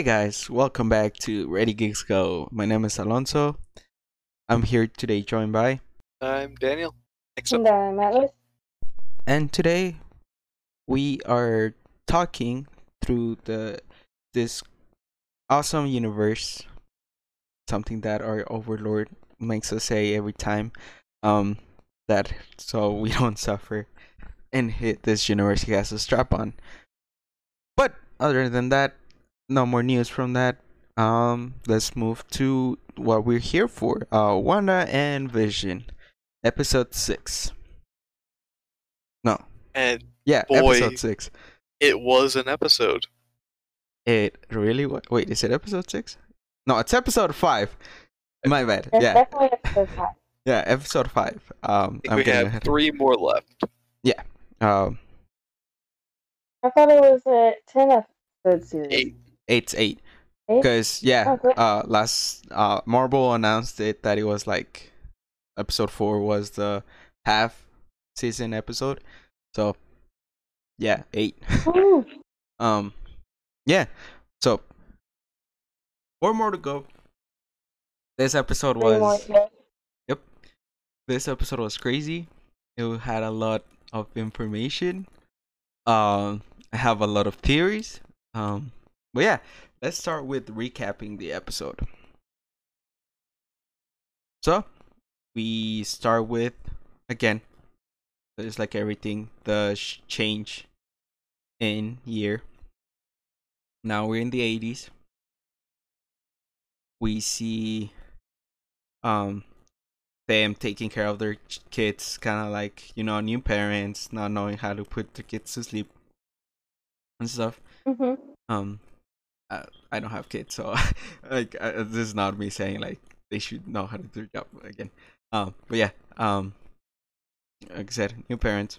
Hey guys, welcome back to Ready Geeks Go. My name is Alonso. I'm here today joined by I'm Daniel. Next And I'm Atlas. and today we are talking through the this awesome universe something that our overlord makes us say every time um that so we don't suffer and hit this universe he has a strap on but other than that no more news from that um let's move to what we're here for uh wanda and vision episode 6 no and yeah Boy. episode 6 it was an episode. It really wa Wait, is it episode six? No, it's episode five. My bad. It's Yeah, definitely episode five. yeah, episode five. Um, I think I'm we getting have ahead. three more left. Yeah. Um, I thought it was a ten episode series. Eight. Eight's eight. Eight? Cause yeah, Oh, uh, last uh, Marvel announced it that it was like episode four was the half season episode. So yeah, eight. Um, yeah. So four more to go. This episode was Yep. this episode was crazy. It had a lot of information. Um, I have a lot of theories. Um, but yeah, let's start with recapping the episode. So, we start with again, just like everything, the change in year. Now we're in the 80s. We see um them taking care of their kids, kind of like you know new parents not knowing how to put their kids to sleep and stuff. Mhm. Um, I, I don't have kids, so like uh, this is not me saying like they should know how to do their job again. Um, but yeah, um, like I said, new parents.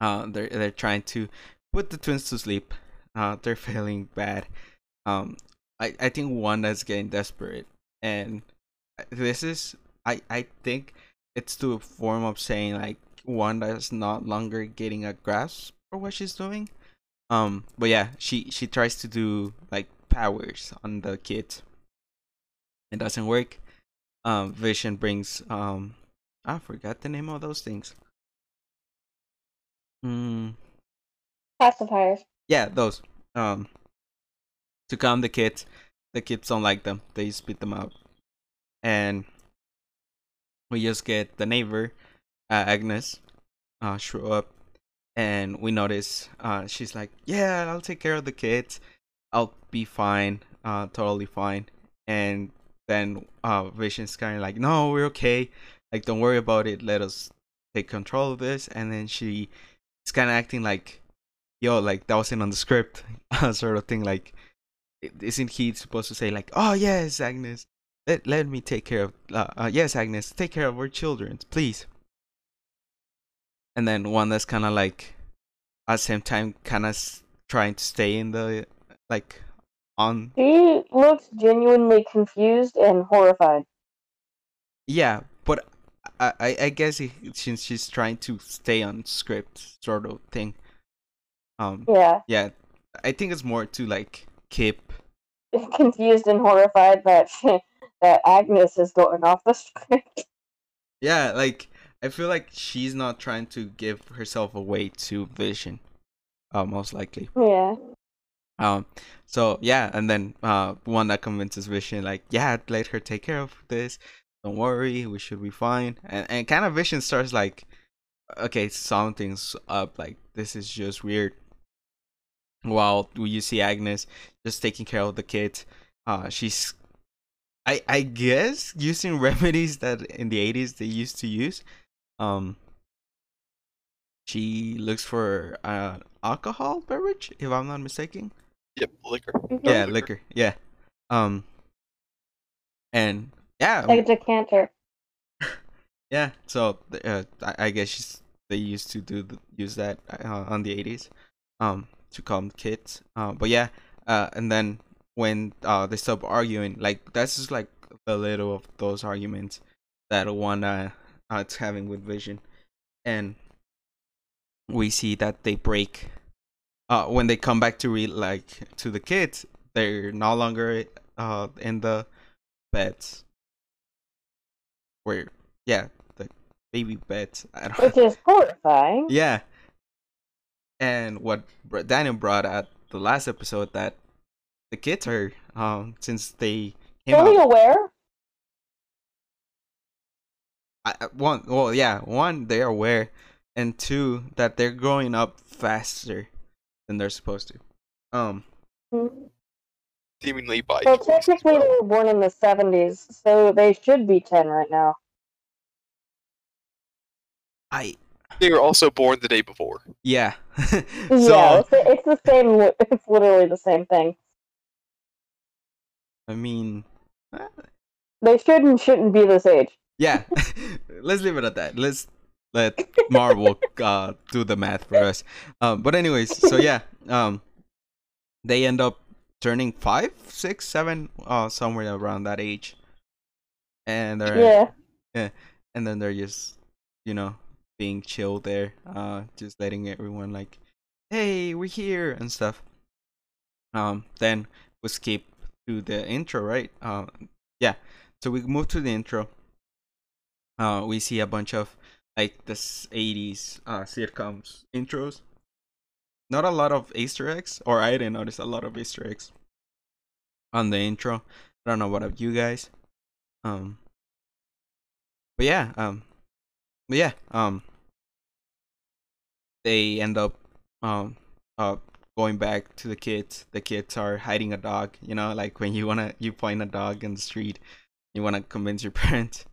Uh, they're they're trying to put the twins to sleep. Uh, they're failing bad. Um, I I think Wanda's getting desperate, and this is I I think it's to a form of saying like Wanda is not longer getting a grasp for what she's doing. Um, but yeah, she she tries to do like powers on the kids. It doesn't work. Um, Vision brings um, I forgot the name of those things. Mm, Pacifiers. yeah, those. Um, to calm the kids. The kids don't like them. They spit them out, and we just get the neighbor, uh, Agnes, uh, show up, and we notice uh, she's like, "Yeah, I'll take care of the kids. I'll be fine. Uh, totally fine." And then uh, Vision's kind of like, "No, we're okay. Like, don't worry about it. Let us take control of this." And then she's kind of acting like yo, like that wasn't on the script, sort of thing. Like, isn't he supposed to say like, oh yes, Agnes, let let me take care of, uh, uh, yes, Agnes, take care of our children, please. And then Wanda's kind of like, at the same time, kind of s- trying to stay in the like on He looks genuinely confused and horrified. yeah, but I I, I guess he, since she's trying to stay on script, sort of thing. Um, Yeah, yeah, I think it's more to like keep confused and horrified that that Agnes is going off the script. Yeah, like I feel like she's not trying to give herself away to Vision, uh, most likely. Yeah. Um, so yeah, and then uh, one that convinces Vision, like, yeah, let her take care of this. Don't worry, we should be fine. And and kind of Vision starts like, okay, something's up. Like this is just weird. While you see Agnes just taking care of the kids, uh, she's I I guess using remedies that in the eighties they used to use. Um she looks for uh alcohol beverage, if I'm not mistaken. Yep, liquor. Mhm. Yeah, liquor. liquor. Yeah. Um and yeah, Like a decanter. yeah. So uh, I, I guess she's, they used to do the, use that uh, on the eighties, um, to calm kids. Uh, but yeah, uh, and then when uh they stop arguing, like that's just like a little of those arguments that one uh, it's having with Vision, and we see that they break. Uh, when they come back to re like to the kids, they're no longer uh in the beds. Where yeah, the baby beds. Which is horrifying. yeah. And what Daniel brought at the last episode that the kids are um since they came Fully out aware? I, I- one well yeah one they're aware and two that they're growing up faster than they're supposed to um. Seemingly by Well, choice as technically, they were born in the 70s, so they should be 10 right now. i They were also born the day before. yeah yeah, it's, the- it's the same. It's literally the same thing. i mean They should and shouldn't be this age. Yeah. Let's leave it at that. Let's let marvel uh do the math for us. Um but anyways so yeah um they end up turning five six seven uh somewhere around that age. And they're Yeah. and then they're just you know being chill there uh just letting everyone like hey we're here and stuff. Um then we skip to the intro right? Um yeah. So we move to the intro uh we see a bunch of like the 80s uh sitcoms intros. Not a lot of easter eggs or i didn't notice a lot of easter eggs on the intro. I don't know what about you guys. Um but yeah um but yeah um they end up um uh going back to the kids. The kids are hiding a dog you know like when you want to you find a dog in the street you want to convince your parents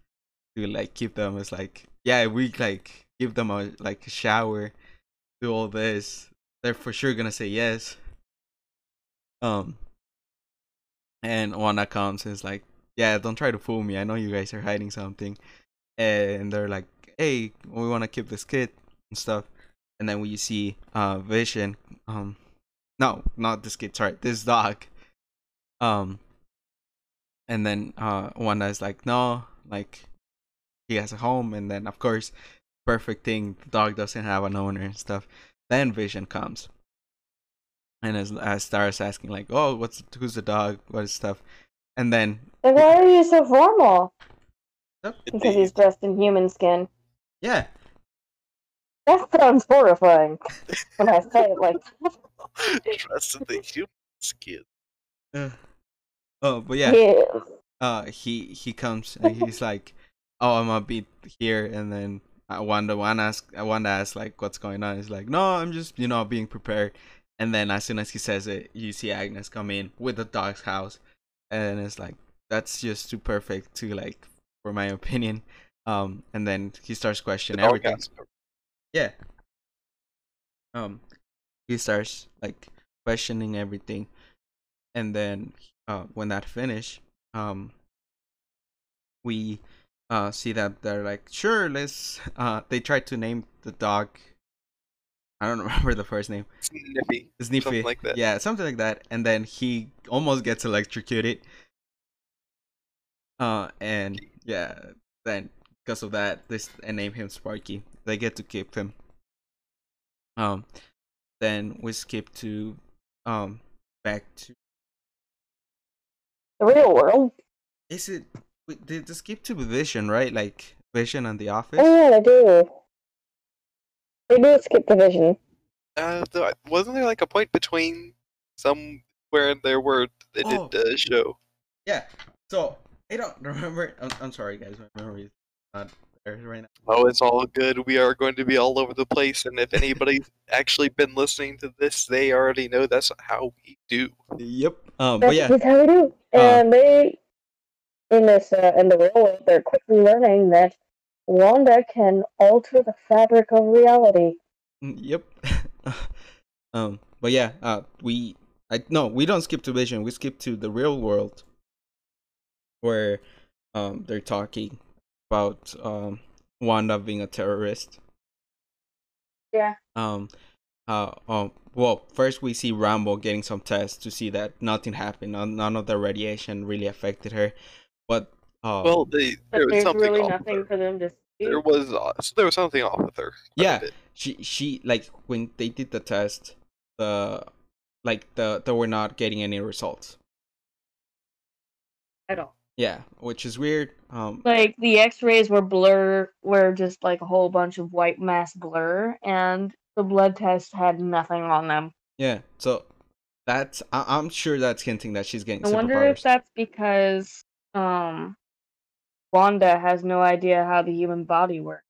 to like keep them it's like yeah we like give them a like a shower do all this they're for sure gonna say yes. Um and Wanda comes and is like yeah don't try to fool me i know you guys are hiding something. And they're like hey we want to keep this kid and stuff. And then we see uh vision um no not this kid sorry this dog. Um and then uh Wanda's like no like he has a home and then of course perfect thing the dog doesn't have an owner and stuff then vision comes and as, as starts asking like oh what's who's the dog what is stuff and then Like, why are you so formal? Because he's dressed in human skin. yeah That sounds horrifying when I say it like that. Dressed in the human skin. uh, oh but yeah Yeah. uh he he comes and he's like oh i'm gonna be here and then i wonder one ask i wonder ask like what's going on. He's like no i'm just you know being prepared. And then as soon as he says it you see agnes come in with the dog's house. And it's like that's just too perfect to like for my opinion. Um and then he starts questioning everything. yeah. Um he starts like questioning everything. And then uh when that finish um we uh see that they're like sure let's uh they tried to name the dog i don't remember the first name Sniffy. Sniffy. Something like that. yeah something like that and then he almost gets electrocuted uh and yeah then because of that this and name him sparky they get to keep him um then we skip to um back to The real world. is it wait, did the skip to vision right like vision and the office Oh yeah, they do. They do skip division. Uh, th- wasn't there like a point between somewhere in there where they did Oh. the show? yeah so i don't remember i'm, I'm sorry guys my memory is not there right now Oh, it's all good. We are going to be all over the place, and if anybody's actually been listening to this, they already know that's how we do. yep um but yeah just how we do. Uh. And they, in this, uh, in the real world, they're quickly learning that Wanda can alter the fabric of reality. Mm, Yep. um, but yeah, uh, we I no, we don't skip to Vision. We skip to the real world, where um they're talking about um Wanda being a terrorist. Yeah. Um. Uh. Um. Well, first we see Rambeau getting some tests to see that nothing happened. None, none of the radiation really affected her, but uh, Well, they, But there was there's something really off nothing with her. for them to see. There was uh, so there was something off with her. Yeah. she she like when they did the test the like the they we're not getting any results. At all. Yeah, which is weird. Um, Like the X-rays were blur, were just like a whole bunch of white mass blur, and the blood test had nothing on them. yeah. So that's I- I'm sure that's hinting that she's getting I wonder if that's because um Wanda has no idea how the human body works.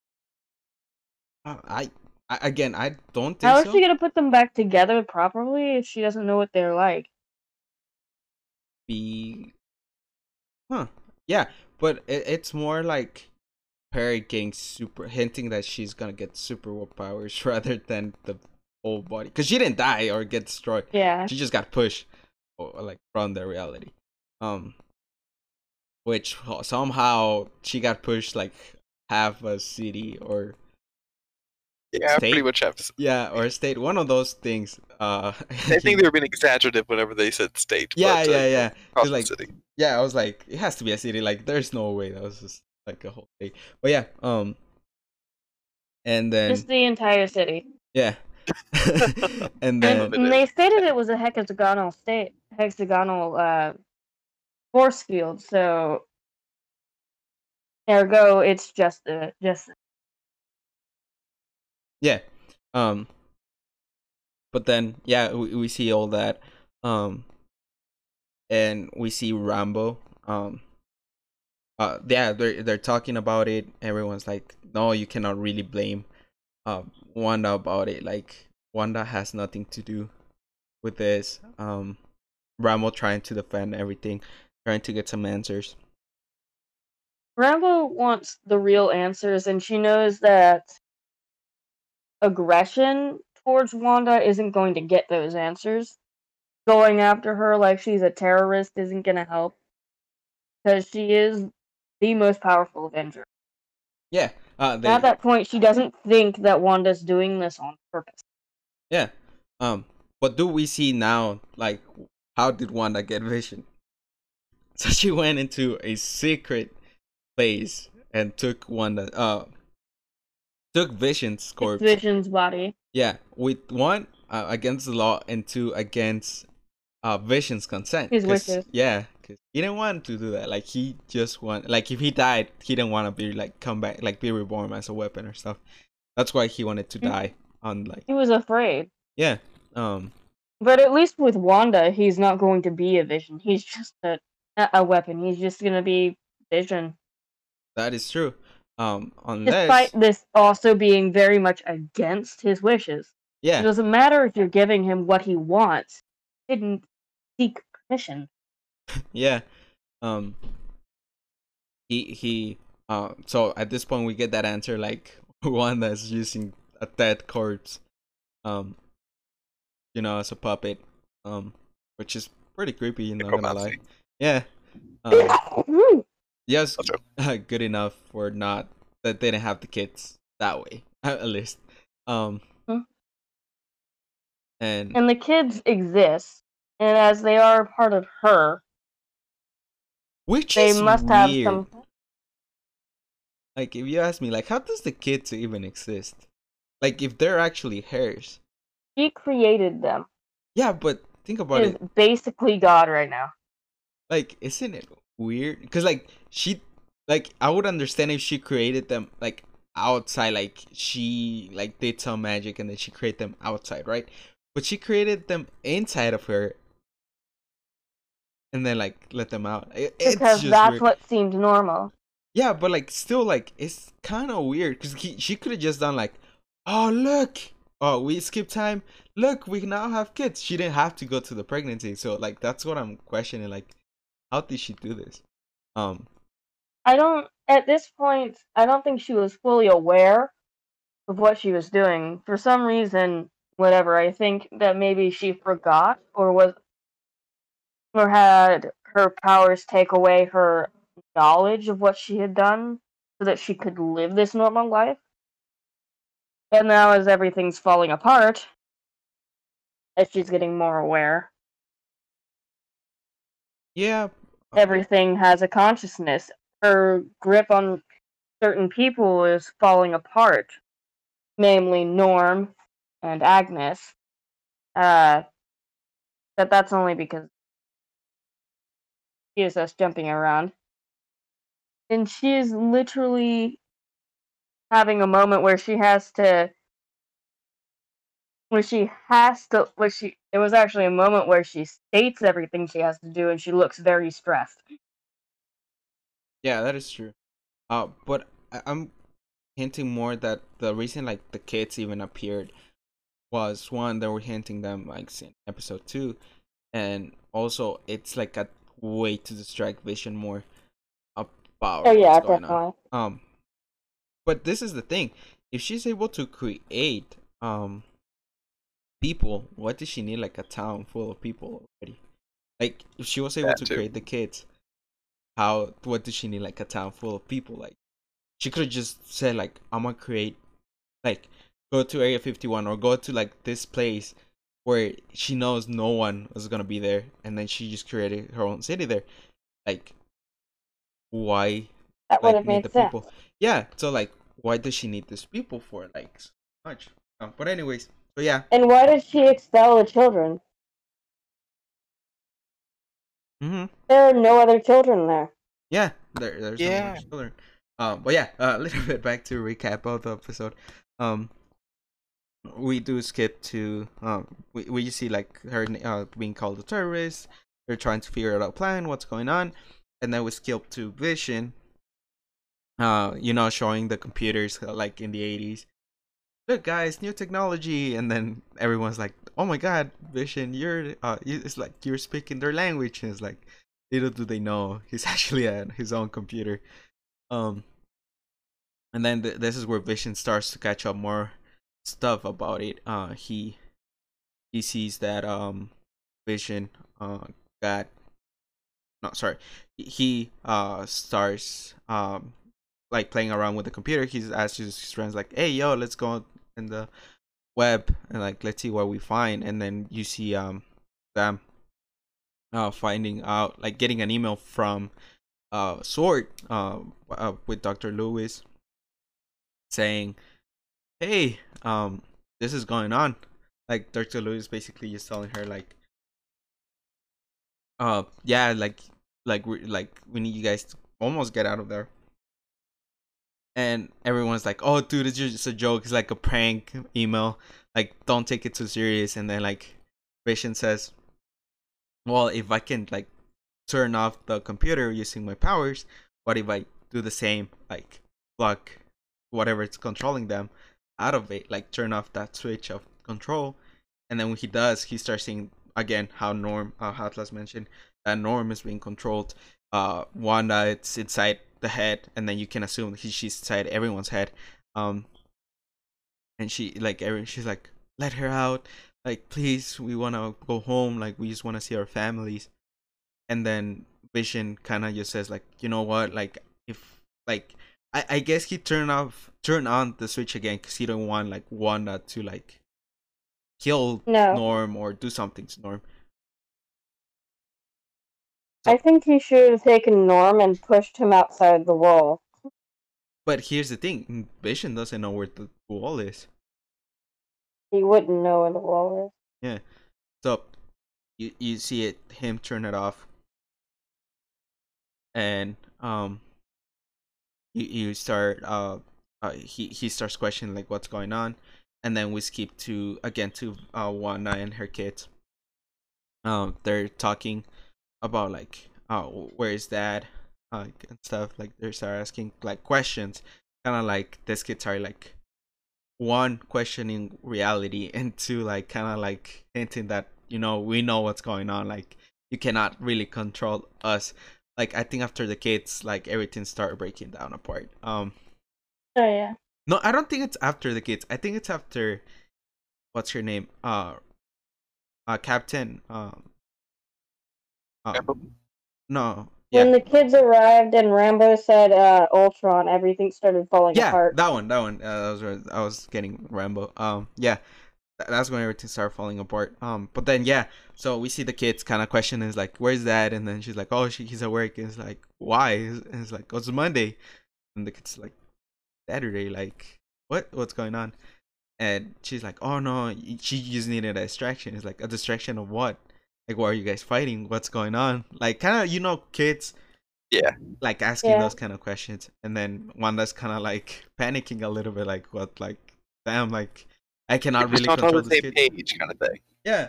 Uh, I, I again, I don't think How is so. she gonna put them back together properly if she doesn't know what they're like? Be, huh? Yeah, but it, it's more like Perry getting super, hinting that she's gonna get super powers rather than the whole body, because she didn't die or get destroyed. Yeah. She just got pushed, or, like from the reality. Um, which uh, somehow she got pushed like half a city or Yeah, State? pretty much have. yeah or state. One of those things. Uh, I think they were being exaggerative whenever they said state. yeah, but, uh, yeah, yeah. across It's the like city. yeah, I was like, it has to be a city. Like, there's no way that was just like a whole thing. But yeah, um, and then Just the entire city. yeah, and And, then it and they stated it was a hexagonal state hexagonal uh force field, so ergo it's just the just yeah, um, but then yeah, we, we see all that, um, and we see Rambeau, um, uh, yeah, they're they're talking about it. Everyone's like, no, you cannot really blame, uh, Wanda about it. Like, Wanda has nothing to do with this. Um, Rambeau trying to defend everything, trying to get some answers. Rambeau wants the real answers, and she knows that aggression towards Wanda isn't going to get those answers. Going after her like she's a terrorist isn't going to help. Because she is the most powerful Avenger. Yeah, uh, they, At that point, she doesn't think that Wanda's doing this on purpose. yeah. Um, what do we see now? Like, how did Wanda get Vision? So she went into a secret place and took Wanda. Uh, took Vision's It's corpse. Vision's body. Yeah, with one uh, against the law and two against uh Vision's consent. His 'Cause- wishes. Yeah, because he didn't want to do that. Like he just want like if he died, he didn't want to be like come back like be reborn as a weapon or stuff. That's why he wanted to Mm. die on like He was afraid. yeah. Um But at least with Wanda, he's not going to be a Vision. He's just a, a a weapon. He's just going to be Vision. that is true. Um unless Despite this also being very much against his wishes. Yeah. It doesn't matter if you're giving him what he wants. He didn't seek permission. yeah. Um he he uh so at this point we get that answer like Wanda's using a dead corpse um you know as a puppet um which is pretty creepy not gonna lie Necromancy. Yeah um yes Gotcha. good enough for not that they didn't have the kids that way at least um and and the kids exist, and as they are part of her, which they is must have weird. some. Like, if you ask me, like, how does the kids even exist? Like, if they're actually hers. She created them. Yeah, but think about Is it. basically God right now. Like, isn't it weird? Because, like, she, like, I would understand if she created them, like, outside. Like, she, like, did some magic and then she created them outside, right? But she created them inside of her. And then, like, let them out. It, it's Because just that's weird. what seemed normal. Yeah, but like still like it's kind of weird because she could have just done like, oh look, oh we skipped time. Look, we now have kids. She didn't have to go to the pregnancy, so like that's what I'm questioning. Like, how did she do this? Um, I don't. At this point, I don't think she was fully aware of what she was doing. For some reason, whatever. I think that maybe she forgot or was or had her powers take away her knowledge of what she had done so that she could live this normal life. And now as everything's falling apart, as she's getting more aware, yeah, everything has a consciousness. Her grip on certain people is falling apart, namely Norm and Agnes. Uh, that that's only because she is us jumping around. And she is literally having a moment where she has to where she has to where she it was actually a moment where she states everything she has to do and she looks very stressed. Yeah, that is true. Uh, but I- I'm hinting more that the reason like the kids even appeared was one they were hinting them like in episode two, and also it's like a way to distract Vision more about Oh yeah, going on. Um, but this is the thing: if she's able to create um people, what does she need? Like a town full of people already? Like if she was able That to too. create the kids, how? What does she need? Like a town full of people? Like she could have just said like I'm gonna create, like go to Area 51 or go to like this place where she knows no one is gonna be there, and then she just created her own city there. Like why That would like have made the sense. people. Yeah, so like, why does she need these people for like so much? Um, but anyways, so yeah, And why did she expel the children? hmm There are no other children there. yeah, there, there's no Yeah. more children. Um, but yeah, uh, a little bit back to recap of the episode. Um, we do skip to um, we we see like her uh being called a terrorist. They're trying to figure out a plan, what's going on, and then we skip to Vision. Uh, you know, showing the computers uh, like in the eighties. Look, guys, new technology, and then everyone's like, "Oh my God, Vision, you're uh, it's like you're speaking their language." And it's like, little do they know, he's actually at his own computer. Um, and then th- this is where Vision starts to catch up more stuff about it. Uh, he he sees that um, Vision uh got no sorry he- uh starts um like playing around with the computer. He's asks his friends like, "Hey, yo, let's go in the web and like let's see what we find." And then you see um them uh finding out like getting an email from uh SWORD uh, uh with Dr. Lewis saying, "Hey, um this is going on." Like Dr. Lewis basically just telling her like uh yeah, like like we like we need you guys to almost get out of there and everyone's like, "Oh, dude, it's just a joke. It's like a prank email. Like, don't take it too serious." And then like, Vision says, "Well, if I can like turn off the computer using my powers, what if I do the same? Like, block whatever it's controlling them out of it. Like, turn off that switch of control." And then when he does, he starts seeing again how Norm, uh, how Atlas mentioned, that Norm is being controlled. Uh, Wanda, it's inside the head and then you can assume he, she's inside everyone's head um and she like every she's like let her out. Like please we want to go home. Like we just want to see our families. And then vision kind of just says like you know what? Like if like i i guess he turned off turned on the switch again because he don't want like wanda to like kill No. norm or do something to norm I think he should have taken Norm and pushed him outside the wall. but here's the thing vision doesn't know where the wall is He wouldn't know where the wall is. Yeah. So you you see it him turn it off, and um, you you start uh, uh he he starts questioning like what's going on, and then we skip to again to uh Wanda and her kids. Um, they're talking about like oh where is dad, uh and stuff like they start asking like questions, kind of like these kids are like one questioning reality and two like kind of like hinting that you know we know what's going on like you cannot really control us. Like i think after the kids like everything started breaking down apart. Um Oh yeah. no i don't think it's after the kids. I think it's after what's her name? Uh uh captain um uh, Rambeau? no When yeah the kids arrived and Rambeau said uh, Ultron, everything started falling yeah apart. that one that one uh, that was where i was getting rambeau. Um yeah Th- that's when everything started falling apart. Um but then yeah so we see the kids kind of question is like where's dad? And then she's like oh she, he's at work. And it's like why? And it's like oh, it's monday. And the kid's like saturday like what what's going on? And she's like oh no she just needed a distraction. It's like a distraction of what like why are you guys fighting? What's going on? Like kind of you know kids Yeah. like asking Yeah. those kind of questions and then Wanda's kind of like panicking a little bit like what like damn like i cannot We're really just not on control the this same kid page, kind of thing. yeah.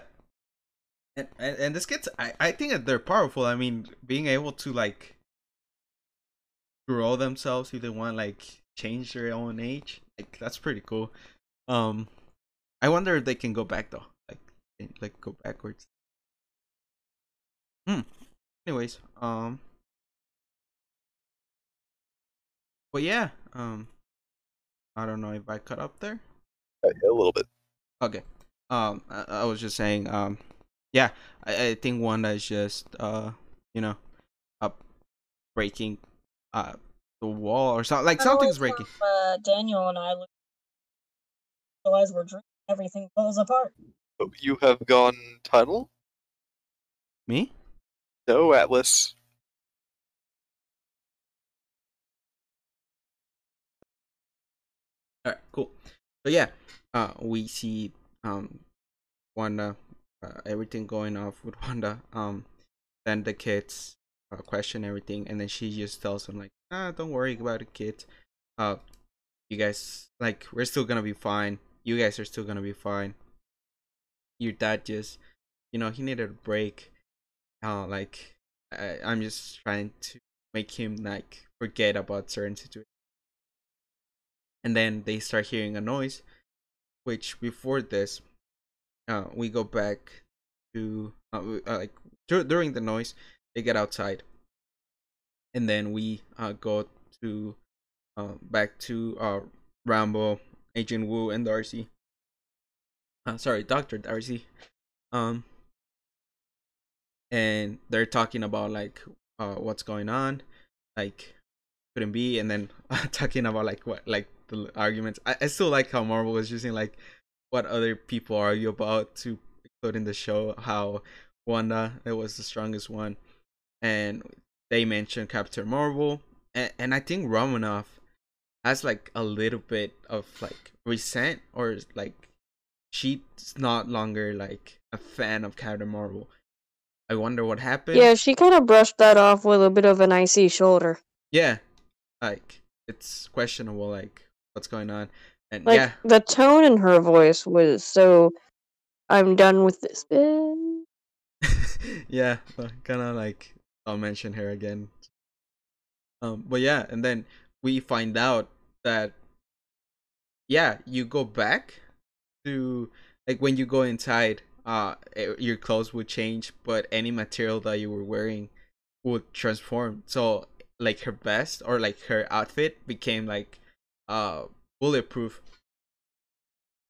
And, and and this kids i i think that they're powerful. I mean being able to like grow themselves if they want like change their own age like that's pretty cool. Um i wonder if they can go back though. Like like go backwards hmm anyways um but yeah um i don't know if i cut up there Uh, A little bit. Okay. Um, I, I was just saying. Um, yeah, I, I think one is just uh, you know, up breaking uh the wall or something. Like I something's breaking. have, Uh, Daniel and I look. So as we're drinking, everything falls apart. You have gone tunnel? Me? No, Atlas. All right, cool. So yeah, uh, we see um, Wanda, uh, everything going off with Wanda. Um, then the kids uh, question everything, and then she just tells them like, "Ah, don't worry about it, kids. Uh, you guys like we're still gonna be fine. You guys are still gonna be fine. Your dad just, you know, he needed a break. Uh, like I, I'm just trying to make him like forget about certain situations." and then they start hearing a noise which before this uh we go back to uh, uh, like dur- during the noise they get outside. And then we uh go to uh back to uh rambeau agent woo and darcy. Uh sorry dr darcy. Um and they're talking about like uh what's going on like couldn't be and then talking about like what like the arguments. I, I still like how marvel was using like what other people argue about to include in the show how wanda it was the strongest one and they mentioned captain marvel and, and i think romanoff has like a little bit of like resent or like she's not longer like a fan of captain marvel i wonder what happened. Yeah, she kind of brushed that off with a bit of an icy shoulder. yeah like it's questionable like what's going on. And Like yeah. the tone in her voice was so I'm done with this yeah kind of like i'll mention her again. Um but yeah and then we find out that yeah you go back to like when you go inside uh eh, your clothes would change but any material that you were wearing would transform so like her vest or like her outfit became like uh bulletproof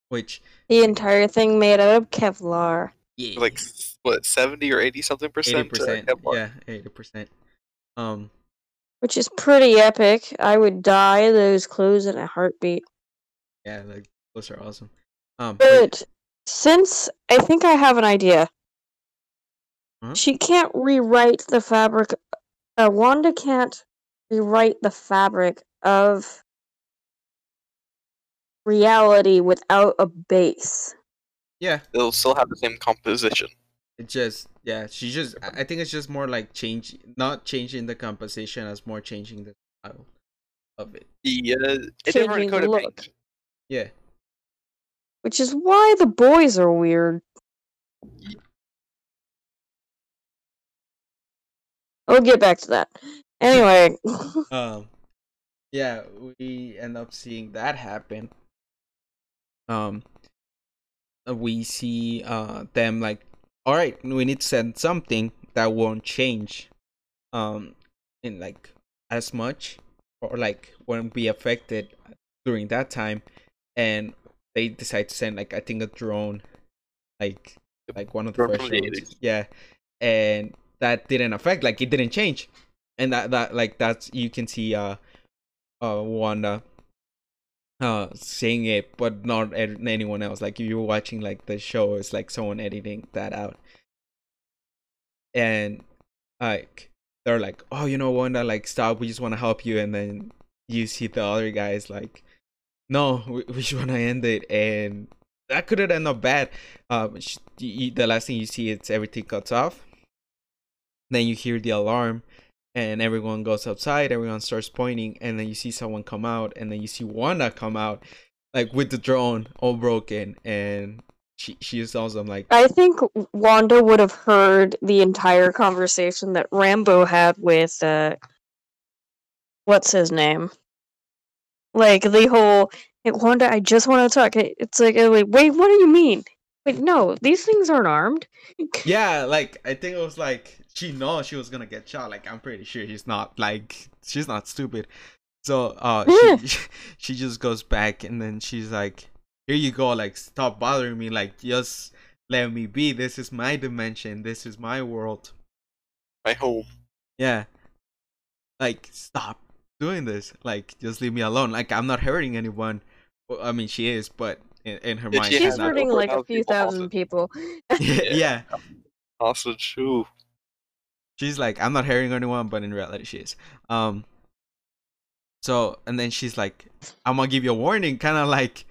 which The entire thing made out of Kevlar. yeah Like, what, 70 or 80 something percent? eighty percent uh, Kevlar? yeah eighty percent um Which is pretty epic. I would dye those clothes in a heartbeat. yeah like those are awesome um but- But since I think I have an idea, Huh? she can't rewrite the fabric. Uh, Wanda can't rewrite the fabric of reality without a base. yeah It'll still have the same composition. it just yeah she just i I think it's just more like change not changing the composition as more changing the style of it The, uh, a Changing different the coat of look. paint. yeah Which is why the boys are weird. We'll get back to that. Anyway, um yeah we end up seeing that happen um uh, we see uh them like all right we need to send something that won't change um in like as much or like won't be affected during that time and they decide to send like i think a drone like like one of the first drones yeah. And that didn't affect like it didn't change. And that that like that's you can see uh uh wanda uh saying it but not anyone else. Like if you're watching like the show it's like someone editing that out. And like they're like oh you know wanda like stop we just want to help you. And then you see the other guys like no we, we just want to end it and that could have ended up bad. Um, the last thing you see is everything cuts off. Then you hear the alarm, and everyone goes outside. Everyone starts pointing, and then you see someone come out, and then you see Wanda come out, like with the drone all broken, and she she them like, I think Wanda would have heard the entire conversation that Rambeau had with uh what's his name? Like the whole hey, Wanda, I just want to talk. It's like, uh, wait, wait, what do you mean? Wait, no, these things aren't armed. yeah, like I think it was like she knows she was gonna get shot. Like I'm pretty sure she's not like she's not stupid. So uh Yeah. she she just goes back and then she's like, Here you go, like stop bothering me, like just let me be. This is my dimension, this is my world. My home. Yeah. Like stop doing this. Like just leave me alone. Like I'm not hurting anyone. Well, I mean she is, but in, in her Yeah, mind she she's She's not hurting like a few people thousand hostage. people. yeah. also true. she's like i'm not hurting anyone but in reality she is um so and then she's like i'm gonna give you a warning kind of like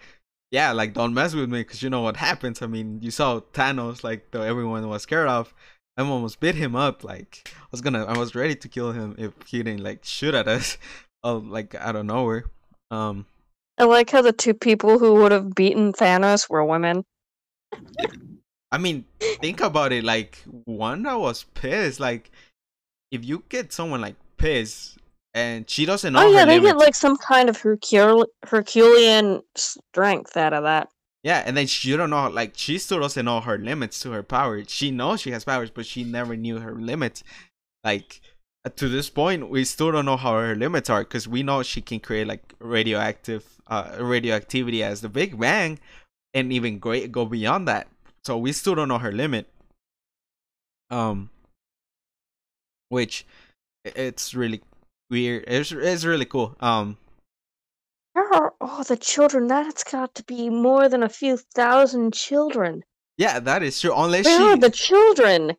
yeah like don't mess with me because you know what happens i mean you saw thanos like though everyone was scared of i almost beat him up like i was gonna i was ready to kill him if he didn't like shoot at us oh like out of nowhere um I like how the two people who would have beaten Thanos were women. I mean, think about it. Like Wanda was pissed. Like, if you get someone like pissed and she doesn't know Oh yeah, they limits, get like some kind of Hercule- Herculean strength out of that. Yeah, and then she don't know. Like, she still doesn't know her limits to her power. She knows she has powers, but she never knew her limits. Like uh, to this point, we still don't know how her limits are because we know she can create like radioactive, uh, radioactivity as the Big Bang, and even great go beyond that. So we still don't know her limit. Um, which it's really weird. It's it's really cool. Um, There are all the children. That's got to be more than a few thousand children. yeah, that is true. Unless Where she are the children?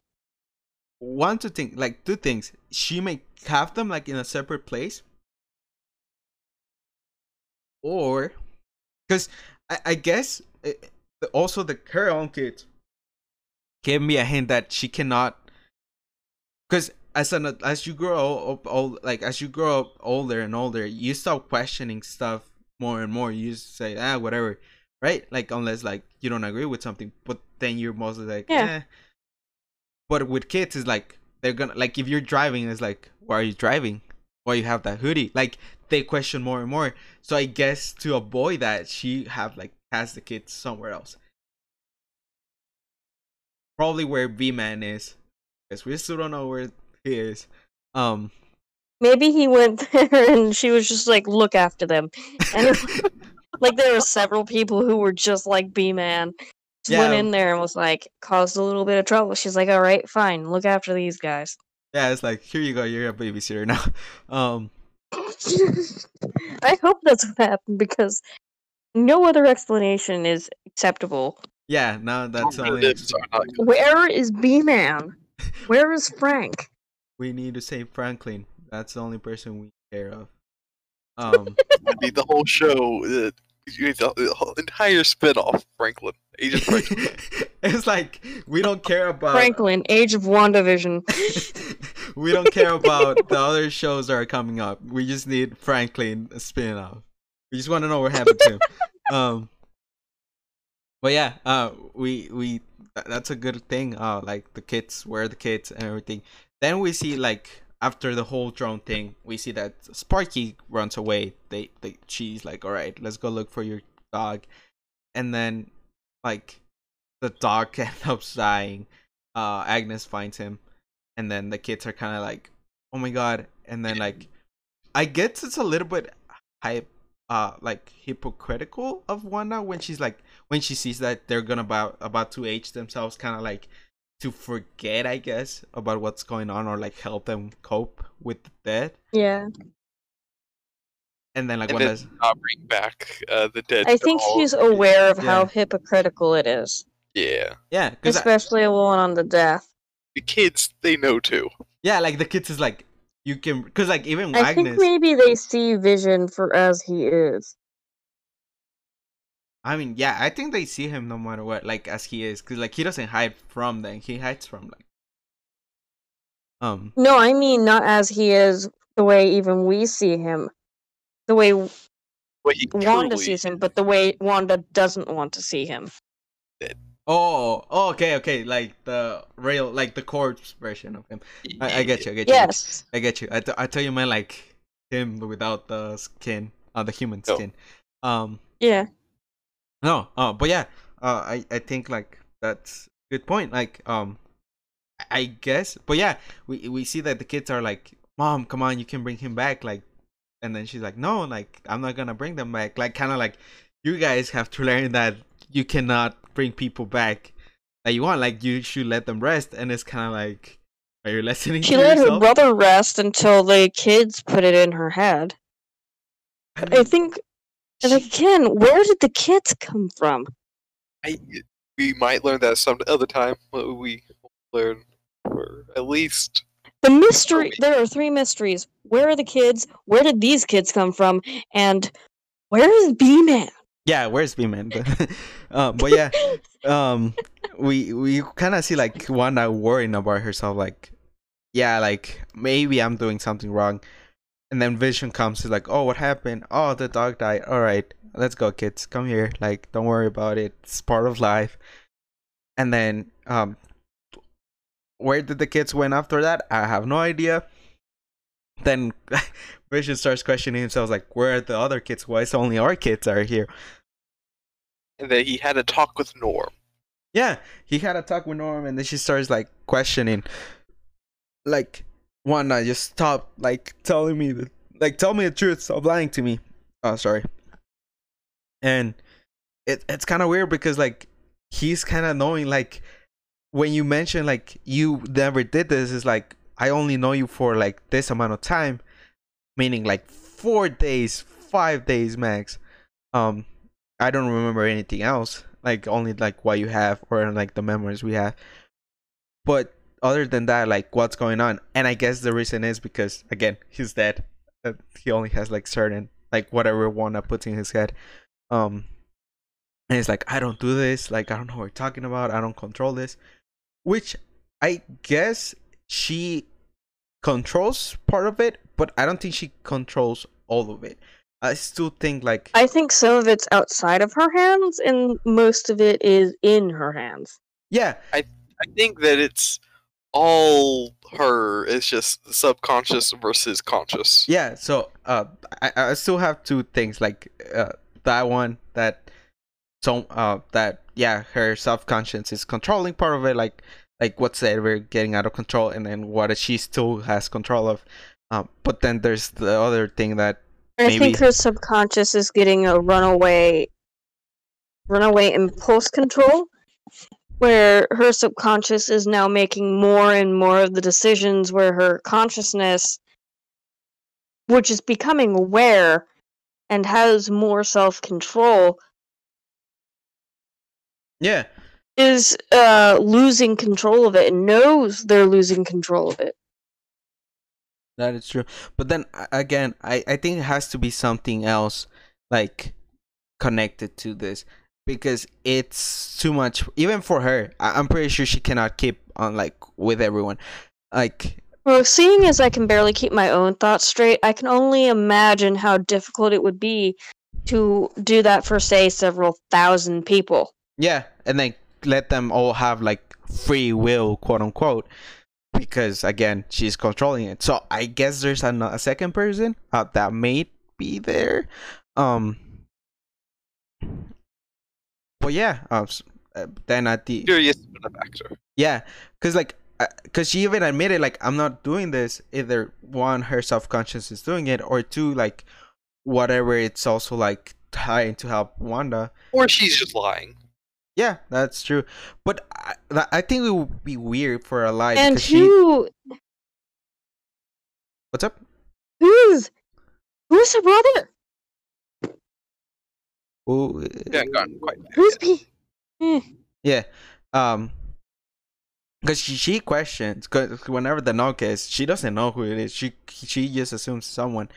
one to think like two things. She may have them like in a separate place, or because I, I guess eh, also the her own kids gave me a hint that she cannot. Because as an as you grow up old, like as you grow up older and older, you start questioning stuff more and more. You just say ah whatever, right? Like unless like you don't agree with something, but then you're mostly like Yeah. eh. But with kids, it's like they're gonna like if you're driving, it's like why are you driving? Why you have that hoodie? Like they question more and more. So I guess to avoid that, she have like has the kids somewhere else. Probably where B Man is, because we still don't know where he is. Um, Maybe he went there and she was just like, look after them. And like there were several people who were just like B Man. Just went in there and was like caused a little bit of trouble. She's like, all right, fine, look after these guys. yeah, it's like here you go, you're a babysitter now. Um, I hope that's what happened because no other explanation is acceptable. yeah, now that's only Alternatives are not good. Where is B Man? Where is Frank? we need to save Franklin. That's the only person we care of. Um, I mean, the whole show, uh, the, the whole entire spin-off, Franklin, Agent Franklin. it's like we don't care about Franklin, Age of WandaVision. we don't care about the other shows that are coming up. We just need Franklin a spin off. We just want to know what happened to him. Um, but yeah, uh, we we that's a good thing. Uh, like the kids, where are the kids and everything. Then we see like after the whole drone thing, we see that Sparky runs away. They they she's like, all right, let's go look for your dog, and then like the dog ends up dying. Uh, Agnes finds him and then the kids are kind of like, "Oh my god!" And then like, I guess it's a little bit hype, uh, like hypocritical of Wanda when she's like, when she sees that they're gonna about about to age themselves, kind of like to forget, I guess, about what's going on or like help them cope with the dead. Yeah. And then like And Wanda's, then not bring back uh, the dead. I think doll. she's aware of how hypocritical it is. Yeah, yeah, Especially a one on the death. the kids they know too. yeah, like the kids is like you can, because like even I think maybe they see Vision for as he is. I mean, yeah, I think they see him no matter what, like as he is, cause like he doesn't hide from them. He hides from like, um, No, I mean not as he is the way even we see him. The way Wanda truly sees him, but the way Wanda doesn't want to see him. oh, oh, okay, okay, like the real, like the corpse version of him. I, I get you, I get you. Yes. I get you. I, th- I tell you, man, like him without the skin, uh, the human No. skin. Um, Yeah. No, uh, but yeah, uh, I I think like that's a good point. Like, um, I- guess, but yeah, we we see that the kids are like, "Mom, come on, you can bring him back." Like, and then she's like, "No, like I'm not gonna bring them back." Like, kind of like you guys have to learn that you cannot bring people back that you want. Like, you should let them rest. And it's kind of like, are you listening? She let her brother rest until the kids put it in her head. I I think, and again, where did the kids come from? I, we might learn that some other time. but We learn, or at least The mystery. There are three mysteries. Where are the kids? Where did these kids come from? And where is B Man? yeah, where's B-Man? um, but yeah, um we we kind of see like Wanda worrying about herself like yeah like maybe I'm doing something wrong and then Vision comes is like oh what happened? Oh the dog died. All right let's go kids. Come here. Like don't worry about it. It's part of life. And then um where did the kids went after that? I have no idea. Then Vision starts questioning himself like where are the other kids? Why is only our kids are here? And then he had a talk with Norm. Yeah, he had a talk with Norm, and then she starts like questioning, like, Wanda, just stop, like, telling me, the, like, tell me the truth, stop lying to me. Oh, sorry. And it it's kind of weird because like he's kind of knowing like when you mention like you never did this is like I only know you for like this amount of time, meaning like four days, five days max. Um, I don't remember anything else, like only like what you have or like the memories we have. But other than that, like what's going on? And I guess the reason is because again, he's dead. Uh, He only has like certain like whatever Wanda puts in his head. Um, and it's like I don't do this. Like I don't know what you're talking about. I don't control this. Which I guess she controls part of it, but I don't think she controls all of it. I still think like I think some of it's outside of her hands, and most of it is in her hands. yeah, I I think that it's all her. It's just subconscious versus conscious. yeah. So uh, I I still have two things like uh that one that so uh that yeah her self conscience is controlling part of it like like what's that we're getting out of control and then what she still has control of. Um, but then there's the other thing that I think her subconscious is getting a runaway, runaway impulse control, where her subconscious is now making more and more of the decisions, where her consciousness, which is becoming aware and has more self control, yeah is uh, losing control of it and knows they're losing control of it. That is true. But then again, I, I think it has to be something else like connected to this because it's too much even for her. I, I'm pretty sure she cannot keep on like with everyone. Like Well, seeing as I can barely keep my own thoughts straight, I can only imagine how difficult it would be to do that for, say, several thousand people. yeah, and then let them all have like free will, quote unquote. Because again, she's controlling it. So I guess there's an, a second person uh, that may be there. Um. But yeah, uh, s- uh, then at the Curious enough actor. Yeah, cause like, uh, cause she even admitted like I'm not doing this. Either one, her self conscious is doing it, or two, like whatever. It's also like trying to help Wanda. Or she's just lying. Yeah, that's true. But I, I think it would be weird for a lie and because she. who What's up? who's who's her brother? Ooh, Yeah, gotten quite there Who's yet. P? Yeah. Um. Because she, she questions, because whenever the knock is, she doesn't know who it is. She she just assumes someone.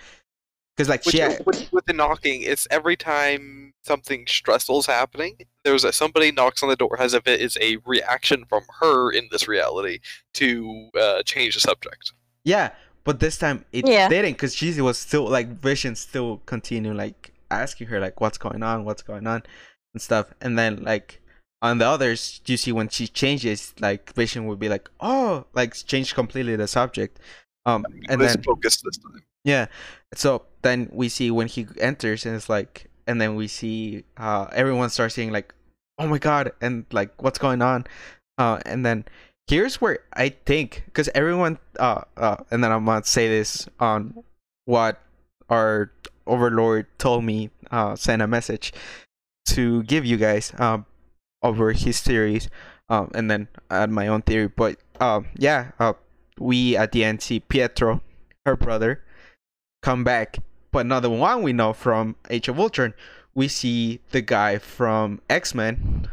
because like Which, she with, with the knocking, it's every time something stressful is happening. There's a somebody knocks on the door, as if it is a reaction from her in this reality to uh, change the subject. Yeah, but this time it Yeah. didn't because she was still like Vision still continue like asking her like what's going on, what's going on, and stuff. And then like on the others, you see when she changes, like Vision would be like, oh, like change completely the subject. Um, and then focus this time. yeah, so then we see when he enters and it's like, and then we see uh everyone starts saying like, oh my god, and like what's going on, uh, and then here's where I think because everyone uh uh and then I'm gonna say this on what our overlord told me uh send a message to give you guys um over his theories um and then add my own theory but um yeah uh we at the end see Pietro her brother come back but not the one we know from Age of Ultron we see the guy from X-Men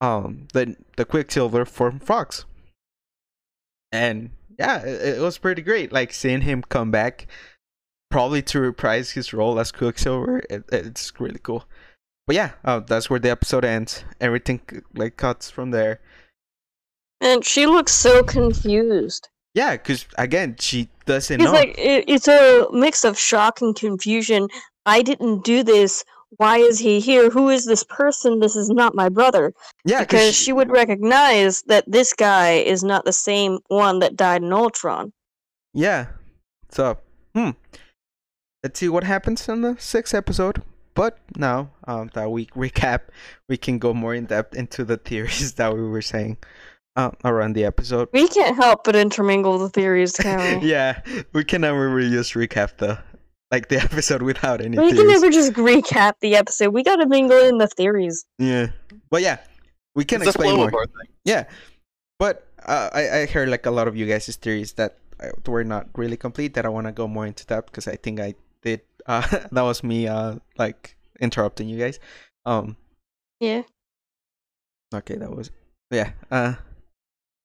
um the the Quicksilver from Fox. And yeah, it, it was pretty great. Like seeing him come back, probably to reprise his role as Quicksilver. It, it's really cool. But yeah, uh, that's where the episode ends. Everything like cuts from there. And she looks so confused. Yeah, because again, she doesn't It's know. like it, it's a mix of shock and confusion. I didn't do this. Why is he here? Who is this person? This is not my brother. yeah, because she would recognize that this guy is not the same one that died in Ultron. Yeah. So, hmm. Let's see what happens in the sixth episode. But now, um, that we recap, we can go more in depth into the theories that we were saying uh, around the episode. We can't help but intermingle the theories, can we? yeah, we can never really just recap the like the episode without any we can never just recap the episode. We gotta mingle in the theories. Yeah, but yeah, we can It's explain more. thing. Yeah, but uh, I I heard like a lot of you guys' theories that uh, were not really complete. That I want to go more into depth because I think I did. Uh, that was me uh like interrupting you guys. Um. Yeah. Okay, that was yeah. Uh,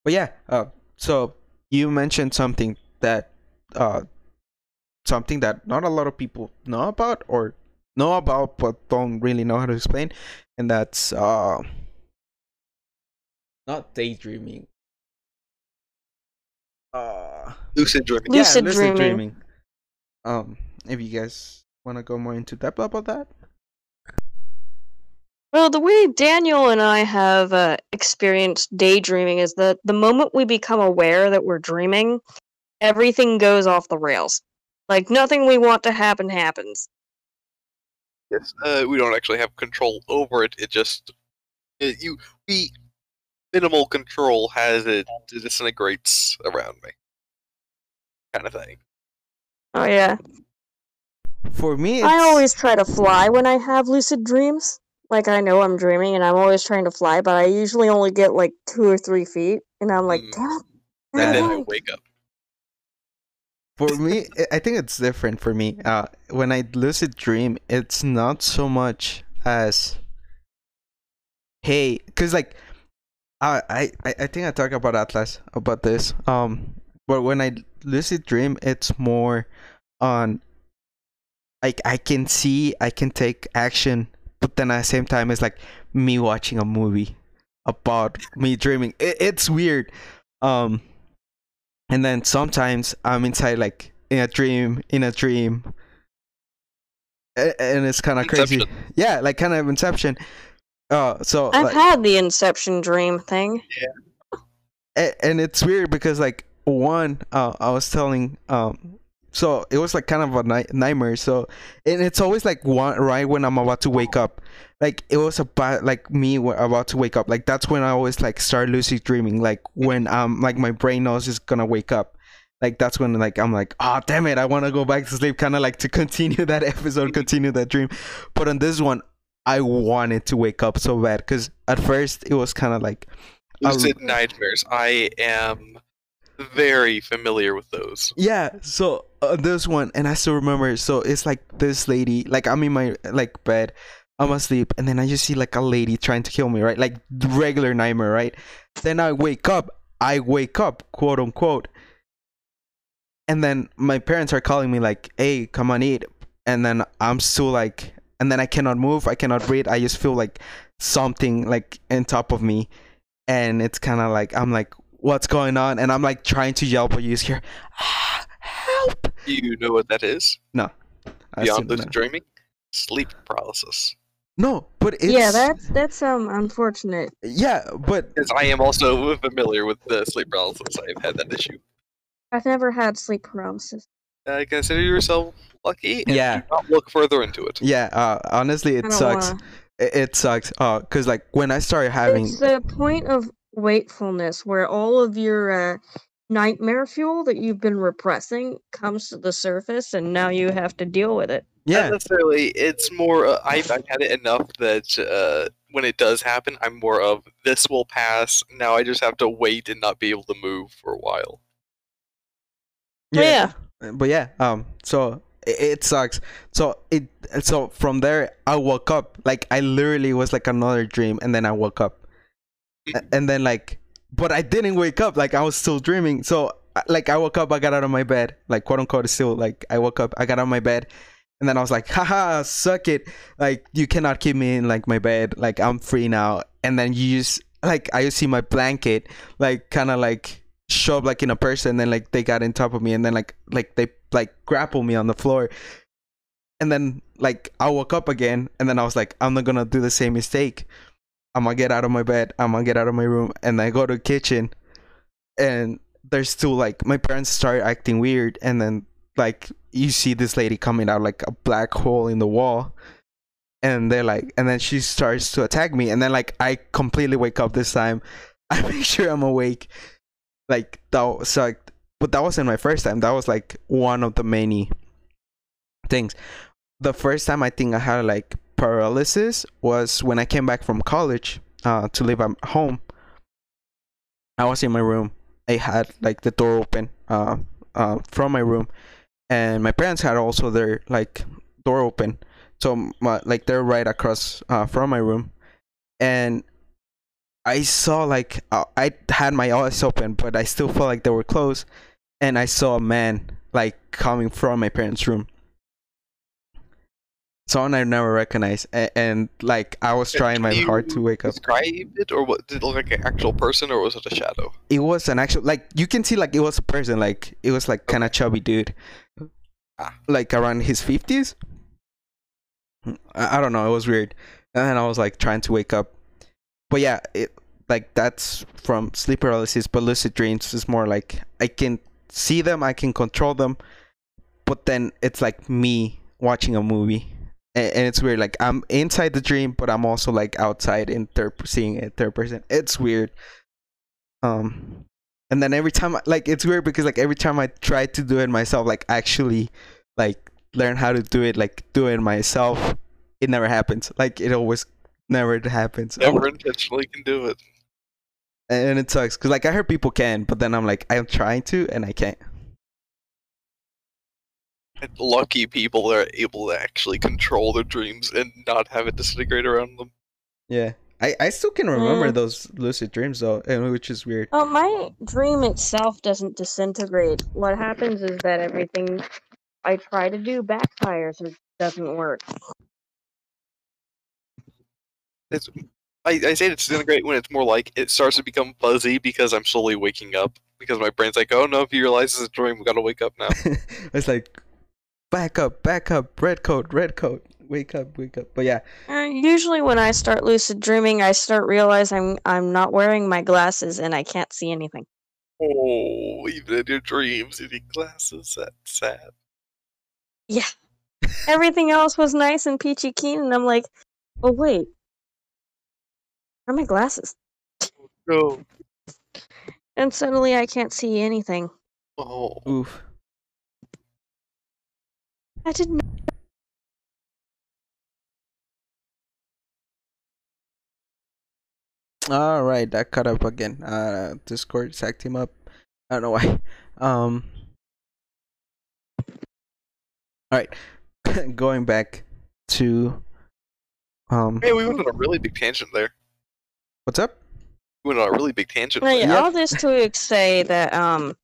but yeah. Uh, so you mentioned something that uh something that not a lot of people know about or know about but don't really know how to explain, and that's uh not daydreaming. Uh Lucid dreaming. Lucid yeah, lucid dreaming. dreaming. Um, if you guys want to go more into depth about that, Well, the way Daniel and I have uh, experienced daydreaming is that the moment we become aware that we're dreaming, everything goes off the rails. Like nothing we want to happen happens. Yes. Uh, we don't actually have control over it. It just it, you we minimal control has it disintegrates around me, kind of thing. Oh yeah. For me, I always try to fly when I have lucid dreams. Like I know I'm dreaming and I'm always trying to fly, but I usually only get like two or three feet, and I'm like, Mm. damn it. And then I wake up. for me I- i think it's different for me uh when i lucid dream it's not so much as hey because like I, I i I think i talked about atlas about this um but when i lucid dream it's more on like i can see i can take action but then at the same time it's like me watching a movie about me dreaming it, it's weird um and then sometimes I'm inside like in a dream, in a dream, A- and it's kind of crazy. Yeah, like kind of Inception. Uh, so I've like, had the Inception dream thing. a- and it's weird because like one, uh, I was telling um. So it was like kind of a ni- nightmare. So and it's always like one right when I'm about to wake up. Like it was about like me about to wake up. Like that's when I always like start lucid dreaming. Like when um like my brain knows it's gonna wake up. Like that's when like I'm like oh damn it I want to go back to sleep. Kind of like to continue that episode, continue that dream. But on this one, I wanted to wake up so bad because at first it was kind of like Lucid nightmares. I am very familiar with those. Yeah, so uh, this one, and I still remember. So it's like this lady, like I'm in my like bed, I'm asleep, and then I just see like a lady trying to kill me, right? Like regular nightmare, right? Then I wake up. I wake up, quote unquote, and then my parents are calling me like, "Hey, come on eat," and then I'm still like, and then I cannot move, I cannot breathe. I just feel like something like in top of me, and it's kind of like I'm like, "What's going on?" And I'm like trying to yell, but you just hear, ah, "Help!" Do you know what that is? No. I Beyond still- lucid dreaming? Sleep paralysis. no, but it's yeah, that's that's um unfortunate. yeah, but Because I am also familiar with the sleep paralysis. I've had that issue. I've never had sleep paralysis. Uh, consider yourself lucky and Yeah. do not look further into it. yeah, uh, honestly, it sucks. wanna- It, it sucks. Uh, cause like when I started having It's the point of wakefulness where all of your uh, nightmare fuel that you've been repressing comes to the surface, and now you have to deal with it. yeah, Not necessarily. It's more. Uh, I've, I've had it enough that uh, when it does happen, I'm more of this will pass. Now I just have to wait and not be able to move for a while. Oh, yeah. but yeah um so it, it sucks so it so from there i woke up like i literally was like another dream and then i woke up A- and then like but i didn't wake up. Like i was still dreaming. So like i woke up i got out of my bed. Like quote unquote still like i woke up i got out of my bed. And then i was like haha suck it. Like you cannot keep me in like my bed. Like i'm free now. And then you just like i just see my blanket like kind of like show up like in a person. And then like they got in top of me. And then like like they like grapple me on the floor. And then like i woke up again. And then i was like i'm not gonna do the same mistake i'm gonna get out of my bed i'm gonna get out of my room and i go to the kitchen and there's still like my parents start acting weird and then like you see this lady coming out like a black hole in the wall and they're like and then she starts to attack me and then like i completely wake up this time. I make sure i'm awake like that was like but that wasn't my first time that was like one of the many things. The first time i think i had like paralysis was when i came back from college uh to live at home. I was in my room. I had like the door open uh uh from my room. And my parents had also their like door open. So my, like they're right across uh from my room. And I saw like uh, I had my eyes open, but I still felt like they were closed, and I saw a man like coming from my parents' room. Someone I never recognized, and, and like I was trying my hard to wake up. Describe it, or what? Did it look like an actual person, or was it a shadow? It was an actual like you can see like it was a person like it was like kind of chubby dude, Ah. like around his fifties. I, I don't know. It was weird, and I was like trying to wake up, but yeah, it like that's from sleep paralysis. But lucid dreams is more like I can see them, I can control them, but then it's like me watching a movie. And, and it's weird, like I'm inside the dream, but I'm also like outside in third, seeing it third person. It's weird um and then every time like it's weird because like every time i try to do it myself like actually like learn how to do it like do it myself it never happens like it always never happens Never intentionally can do it. and it sucks because like i heard people can but then i'm like i'm trying to and i can't lucky people that are able to actually control their dreams and not have it disintegrate around them. yeah i i still can remember Mm. those lucid dreams though and which is weird Oh, my dream itself doesn't disintegrate. What happens is that everything I try to do backfires or doesn't work. It's, I, I say it disintegrate when it's more like it starts to become fuzzy because I'm slowly waking up. Because my brain's like, oh no, if you realize this is a dream, we gotta wake up now. it's like back up back up red coat red coat wake up wake up but yeah Uh, usually, when I start lucid dreaming, I start realizing I'm not wearing my glasses and I can't see anything. oh, even in your dreams, you need glasses. That's sad. Yeah. Everything else was nice and peachy keen, and I'm like, oh wait, where are my glasses? No. And suddenly, I can't see anything. Oh. oof I didn't. All right, that cut up again. Uh, Discord sacked him up. I don't know why. Um. All right, going back to um. Hey, we went on a really big tangent there. What's up? We went on a really big tangent. Well, there. all this to say that um,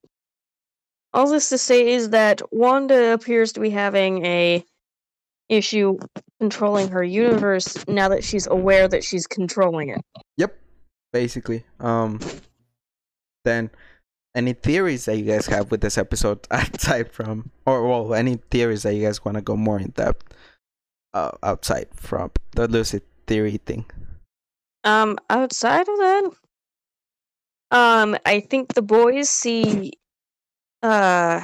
all this to say is that Wanda appears to be having a issue controlling her universe now that she's aware that she's controlling it. Yep, basically. Um, then any theories that you guys have with this episode aside from, or well, any theories that you guys want to go more in depth, uh, outside from the lucid theory thing. Um, outside of that, um, I think the boys see, uh,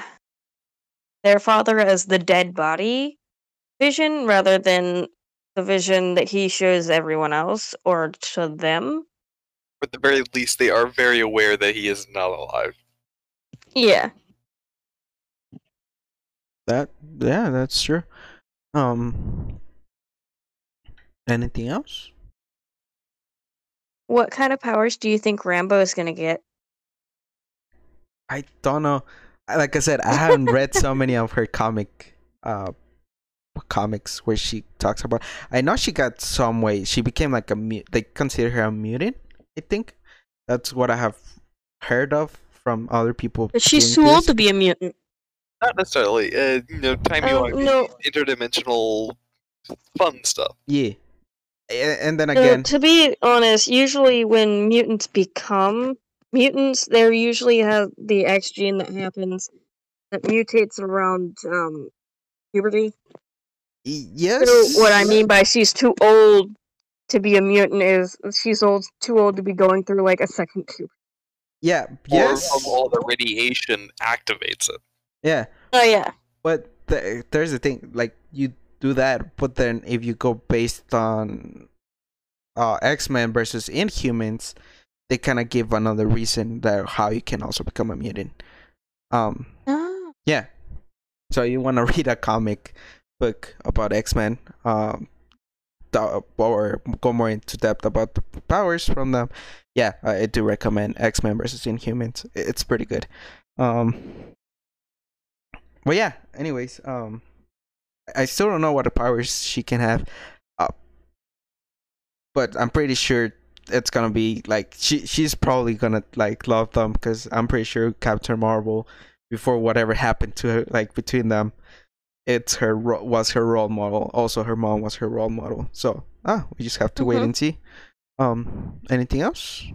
their father as the dead body vision rather than the vision that he shows everyone else or to them. At the very least, they are very aware that he is not alive. Yeah. That yeah, that's true. Um, anything else? What kind of powers do you think Rambeau is gonna get? I don't know. I- Like I said, I haven't read so many of her comic, uh, comics where she talks about. I know she got some way. She became like a mute. They consider her a mutant. I think that's what I have heard of from other people. But she's doing too old to be a mutant. Not necessarily. Uh, you know, timey wimey, no. interdimensional, fun stuff. Yeah, and then Uh, again, to be honest, usually when mutants become mutants, they usually have the X gene that happens that mutates around um puberty. yes. So what I mean by she's too old to be a mutant is she's old too old to be going through like a second puberty. Yeah. Or Yes. from all the radiation activates it. Yeah. Oh yeah. But the, there's the thing, like you do that, but then if you go based on uh X Men versus Inhumans, they kind of give another reason that how you can also become a mutant. Um, Ah. yeah. So you want to read a comic book about X Men, um, or go more into depth about the powers from them. Yeah, I do recommend X Men versus Inhumans. It's pretty good. Um, but yeah. Anyways, um, I still don't know what the powers she can have. Uh, but I'm pretty sure it's gonna be like she she's probably gonna like love them because I'm pretty sure Captain Marvel before whatever happened to her like between them it's her was her role model also her mom was her role model so ah we just have to wait Mhm. and see um anything else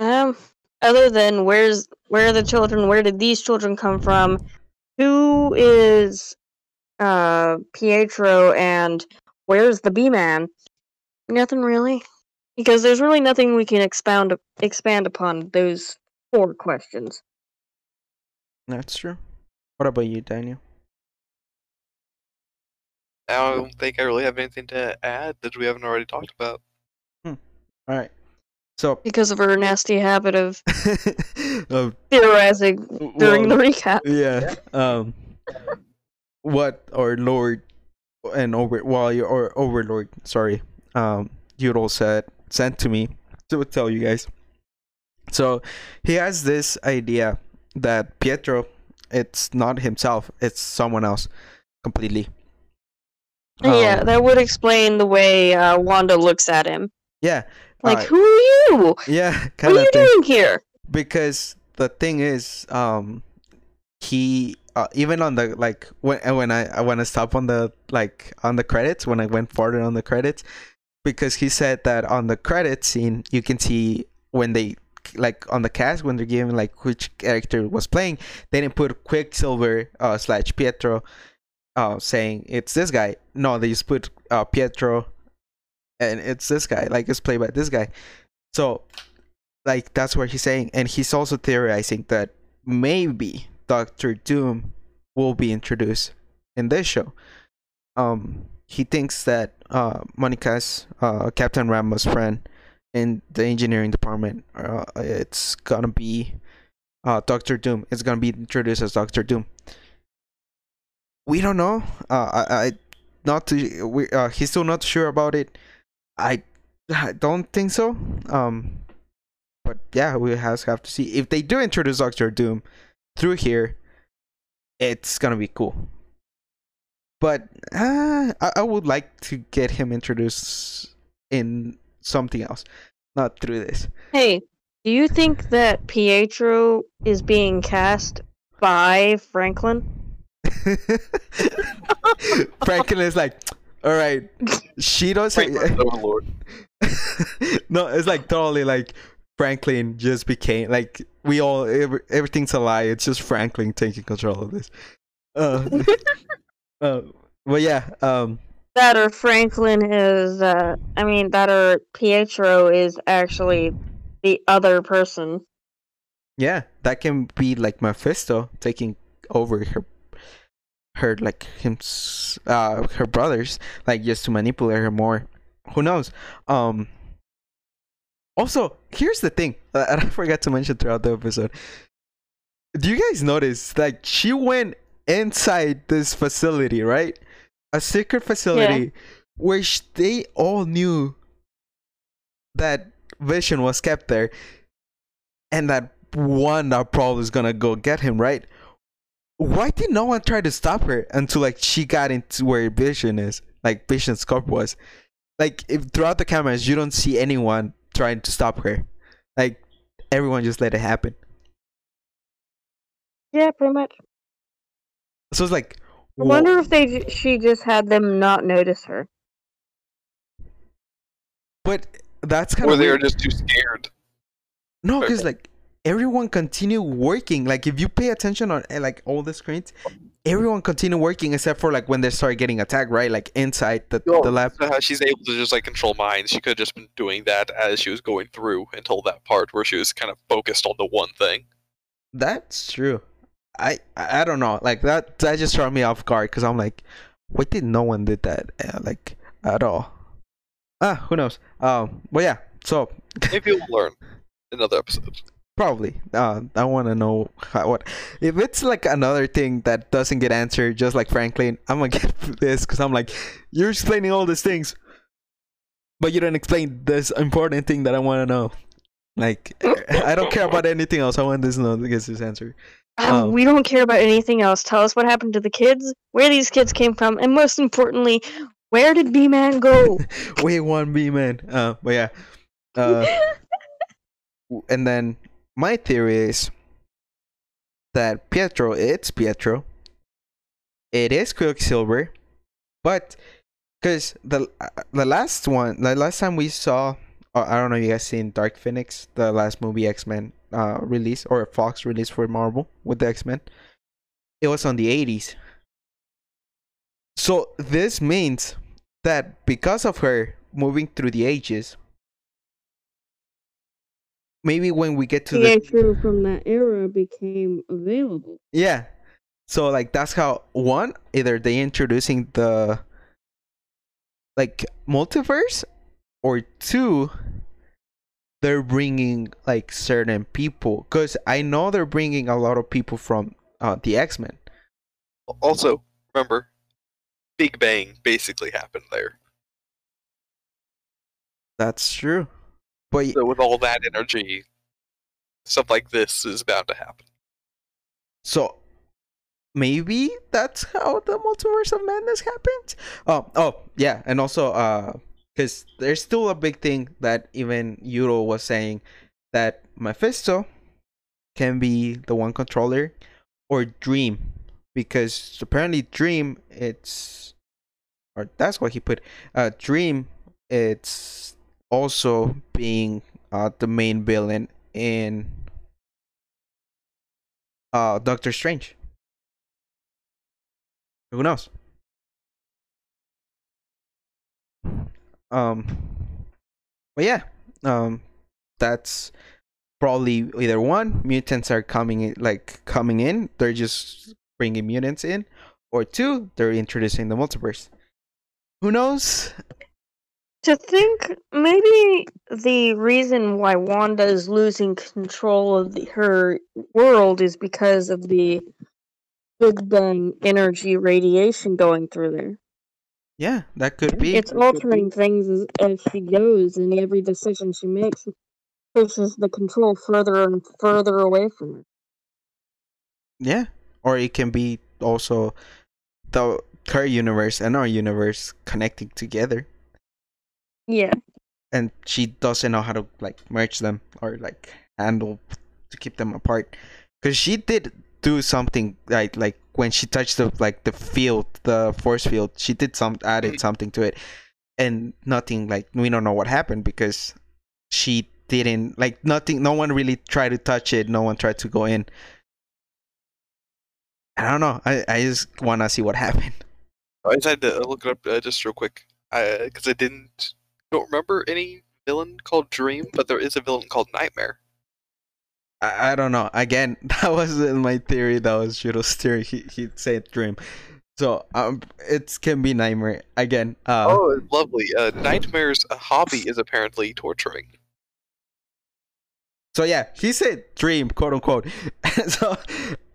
Um, other than where's where are the children? Where did these children come from? Who is uh Pietro and where's the B man? Nothing really, because there's really nothing we can expound expand upon those four questions. that's true what about you daniel I don't think I really have anything to add that we haven't already talked about. all right so Because of her nasty habit of um, theorizing during well, the recap. yeah um what our lord and over well your or overlord sorry um Yudol said sent to me to tell you guys so he has this idea that pietro it's not himself it's someone else completely yeah, Um, that would explain the way uh, Wanda looks at him. yeah Like, uh, who are you? yeah What are you thing doing here? because the thing is um he uh, even on the like when when I when I stop on the like on the credits when I went farther on the credits because he said that on the credit scene you can see when they like on the cast when they're giving like which character was playing they didn't put Quicksilver uh, slash Pietro uh saying it's this guy. No they just put uh Pietro and it's this guy like it's played by this guy. So like that's what he's saying. And he's also theorizing that maybe Doctor Doom will be introduced in this show. Um, he thinks that uh, Monica's uh, Captain Rambeau's friend in the engineering department, uh, it's gonna be uh, Doctor Doom. It's gonna be introduced as Doctor Doom. We don't know. Uh, I, I not too. We, uh, he's still not sure about it. I, I don't think so. Um, but yeah, we have have to see if they do introduce Doctor Doom through here. It's gonna be cool. But uh, I, I would like to get him introduced in something else, not through this. Hey, Do you think that Pietro is being cast by Franklin? Franklin is like, all right, she doesn't. Franklin's no, it's like totally like Franklin just became like we all every, everything's a lie. It's just Franklin taking control of this. Uh, uh, but yeah, um, That or Franklin is, uh, I mean, that or Pietro is actually the other person. yeah, that can be like Mephisto taking over her, her like him, uh, her brothers, like just to manipulate her more. Who knows? Um. Also, here's the thing uh, I forgot to mention throughout the episode. Do you guys notice? Like, she went inside this facility, right? A secret facility where sh- they all knew that Vision was kept there, and that Wanda probably is gonna go get him, right? Why did no one try to stop her until like she got into where Vision is, like Vision's corp was? Like, if throughout the cameras you don't see anyone trying to stop her, like everyone just let it happen. Yeah, pretty much. So it's like, I wonder if they she just had them not notice her. but that's kind Or of Or they were just too scared. No, because like everyone continue working. Like if you pay attention on eh, like all the screens, everyone continue working except for like when they start getting attacked, right? Like inside the, the lab. how she's able to just like control minds. She could have just been doing that as she was going through until that part where she was kind of focused on the one thing. That's true. I I don't know. Like that that just threw me off guard because I'm like, why did no one did that? Uh, like at all? Ah, who knows? Um, but yeah. So Maybe we'll learn another episode. Probably. Uh, I want to know how, what if it's like another thing that doesn't get answered, just like Franklin. I'm gonna get this because I'm like, you're explaining all these things, but you don't explain this important thing that I want to know. Like, I don't care about anything else. I want this to get this answer. Um, Oh. We don't care about anything else. Tell us what happened to the kids, where these kids came from, and most importantly, where did B Man go? Wait, one B man. Uh, but yeah. Uh, and then my theory is that Pietro, it's Pietro. It is Quicksilver, but because the uh, the last one, the last time we saw, uh, I don't know, if you guys seen Dark Phoenix, the last movie X Men uh release or Fox release for Marvel with the X Men. It was on the eighties. So this means that because of her moving through the ages, maybe when we get to the Pietro from that era became available. yeah. So like that's how one either they introducing the like multiverse or two they're bringing like certain people cuz I know they're bringing a lot of people from uh the X-Men. Also, remember, Big Bang basically happened there. That's true. But So with all that energy, stuff like this is bound to happen. so maybe that's how the multiverse of madness happened. Oh, oh yeah, and also uh because there's still a big thing that even Euro was saying that Mephisto can be the one controller or Dream because apparently Dream it's or that's what he put uh Dream it's also being uh the main villain in uh Doctor Strange. Who knows? Um but yeah, um that's probably either one mutants are coming in like coming in, they're just bringing mutants in, or two they're introducing the multiverse. Who knows? To think maybe the reason why Wanda is losing control of the, her world is because of the Big Bang energy radiation going through there. Yeah, that could be. It's altering things as, as she goes, and every decision she makes pushes the control further and further away from her. Yeah, or it can be also the her universe and our universe connecting together, Yeah. and she doesn't know how to like merge them or like handle to keep them apart. Because she did do something like like when she touched the like the field, the force field, she did some added something to it, and nothing like we don't know what happened because she didn't like nothing. No one really tried to touch it. No one tried to go in. I don't know. I I just wanna see what happened. I just had to look it up uh, just real quick because I didn't don't remember any villain called Dream, but there is a villain called Nightmare. I, I don't know. Again, that wasn't my theory. That was Judo's theory. He he said dream. So um, it can be nightmare again. Uh, oh, lovely! Uh, Nightmare's hobby is apparently torturing. so yeah, he said dream, quote unquote. so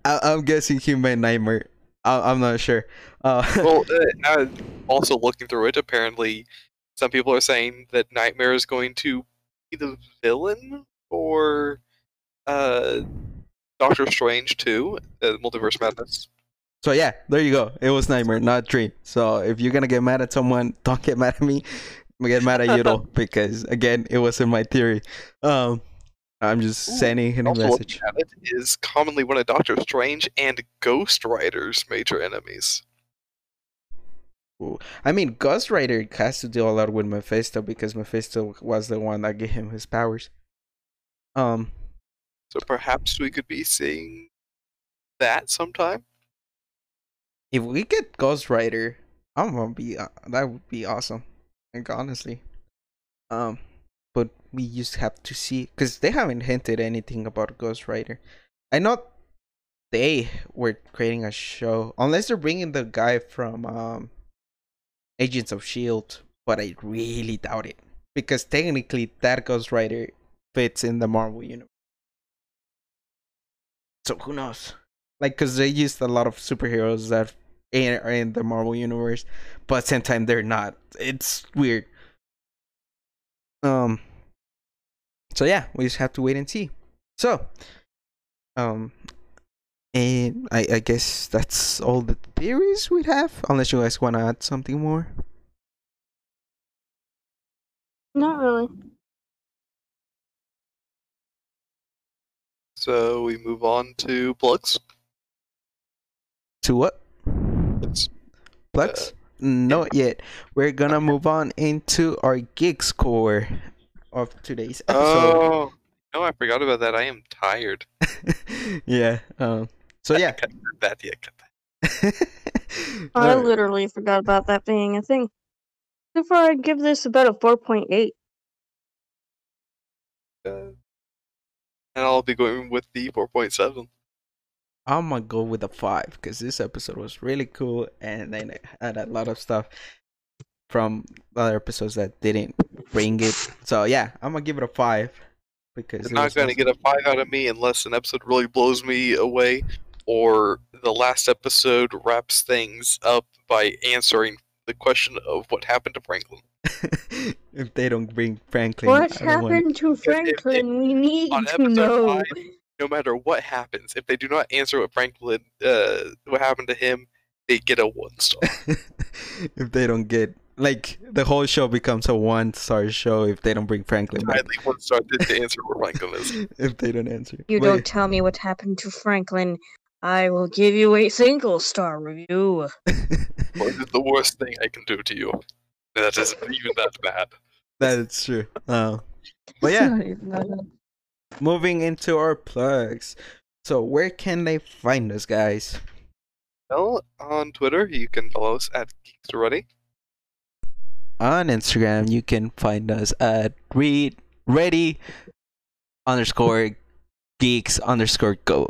I, I'm guessing he meant nightmare. I, I'm not sure. Uh, well, uh, also looking through it, apparently some people are saying that Nightmare is going to be the villain for uh, Doctor Strange too, uh, Multiverse Madness. so yeah, there you go. It was nightmare, not dream. So if you're gonna get mad at someone, don't get mad at me. Get mad at Yudo because again, it wasn't my theory. Um, I'm just Ooh, sending him a message. it is commonly one of Doctor Strange and Ghost Rider's major enemies. I mean, Ghost Rider has to deal a lot with Mephisto because Mephisto was the one that gave him his powers. Um, So perhaps we could be seeing that sometime. if we get Ghost Rider, I'm gonna be uh, that would be awesome. Like honestly, um, but we just have to see because they haven't hinted anything about Ghost Rider. I know they were creating a show unless they're bringing the guy from um Agents of Shield, but I really doubt it because technically that Ghost Rider fits in the Marvel universe. So who knows? Like, because they used a lot of superheroes that are in the Marvel universe, but at the same time they're not. It's weird. Um. So yeah, we just have to wait and see. So, um, and I I guess that's all the theories we have. Unless you guys want to add something more. Not really. So we move on to plugs. To what? It's Plex? Not yet. We're gonna move on into our gig score of today's episode. oh no, I forgot about that. I am tired. yeah. Um. So yeah. Cut that, yeah, cut that. I literally forgot about that being a thing. So far, I'd give this about a 4.8. Uh, and I'll be going with the 4.7. I'm gonna go with a five because this episode was really cool and then it had a lot of stuff from other episodes that didn't bring it. So yeah, I'm gonna give it a five because It's it not going to awesome. get a 5 out of me unless an episode really blows me away or the last episode wraps things up by answering the question of what happened to Franklin. if they don't bring Franklin. What I want- happened to if- if- Franklin? we need on to know. five, No matter what happens, if they do not answer what Franklin, uh, what happened to him, they get a 1 star. if they don't get like the whole show becomes a one star show if they don't bring Franklin back. Entirely 1 star to to answer where Franklin is. if they don't answer. You Wait, don't tell me what happened to Franklin. I will give you a single star review. What is the worst thing I can do to you? That isn't even that bad. That's true. Uh, but yeah, Not even that. moving into our plugs. So where can they find us, guys? Well, on Twitter, you can follow us at Geeks Ready. On Instagram, you can find us at read ready underscore geeks underscore go.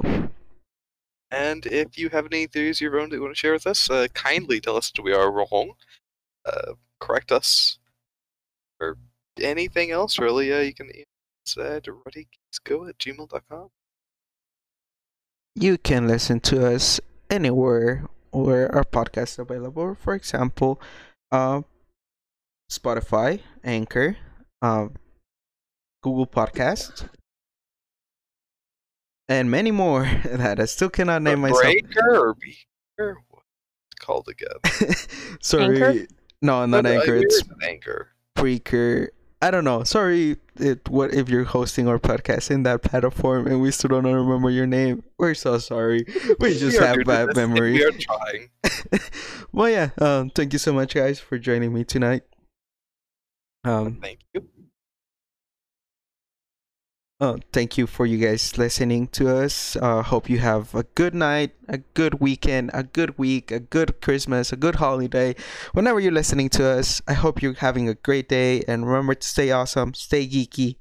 And if you have any theories of your own that you want to share with us, uh, kindly tell us that we are wrong. Uh, correct us. Or anything else, really. Uh, you can email us at readygeeksgo at gmail.com. You can listen to us anywhere where our podcast is available. For example, uh, Spotify, Anchor, uh, Google Podcast, and many more that I still cannot name myself. Breaker or Beaker? What's it called again? Sorry. Anchor? No, not Uh, Anchor. where It's is it Anchor. Breaker. I don't know. Sorry, it, what if you're hosting our podcast in that platform and we still don't remember your name? We're so sorry. We just are have bad memories. We are trying. well, yeah. Um, thank you so much, guys, for joining me tonight. Um, Thank you. Uh, thank you for you guys listening to us. Uh, hope you have a good night, a good weekend, a good week, a good Christmas, a good holiday. Whenever you're listening to us, I hope you're having a great day. And remember to stay awesome, stay geeky,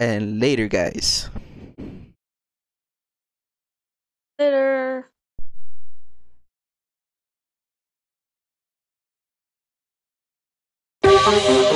and later, guys. Later. Huh.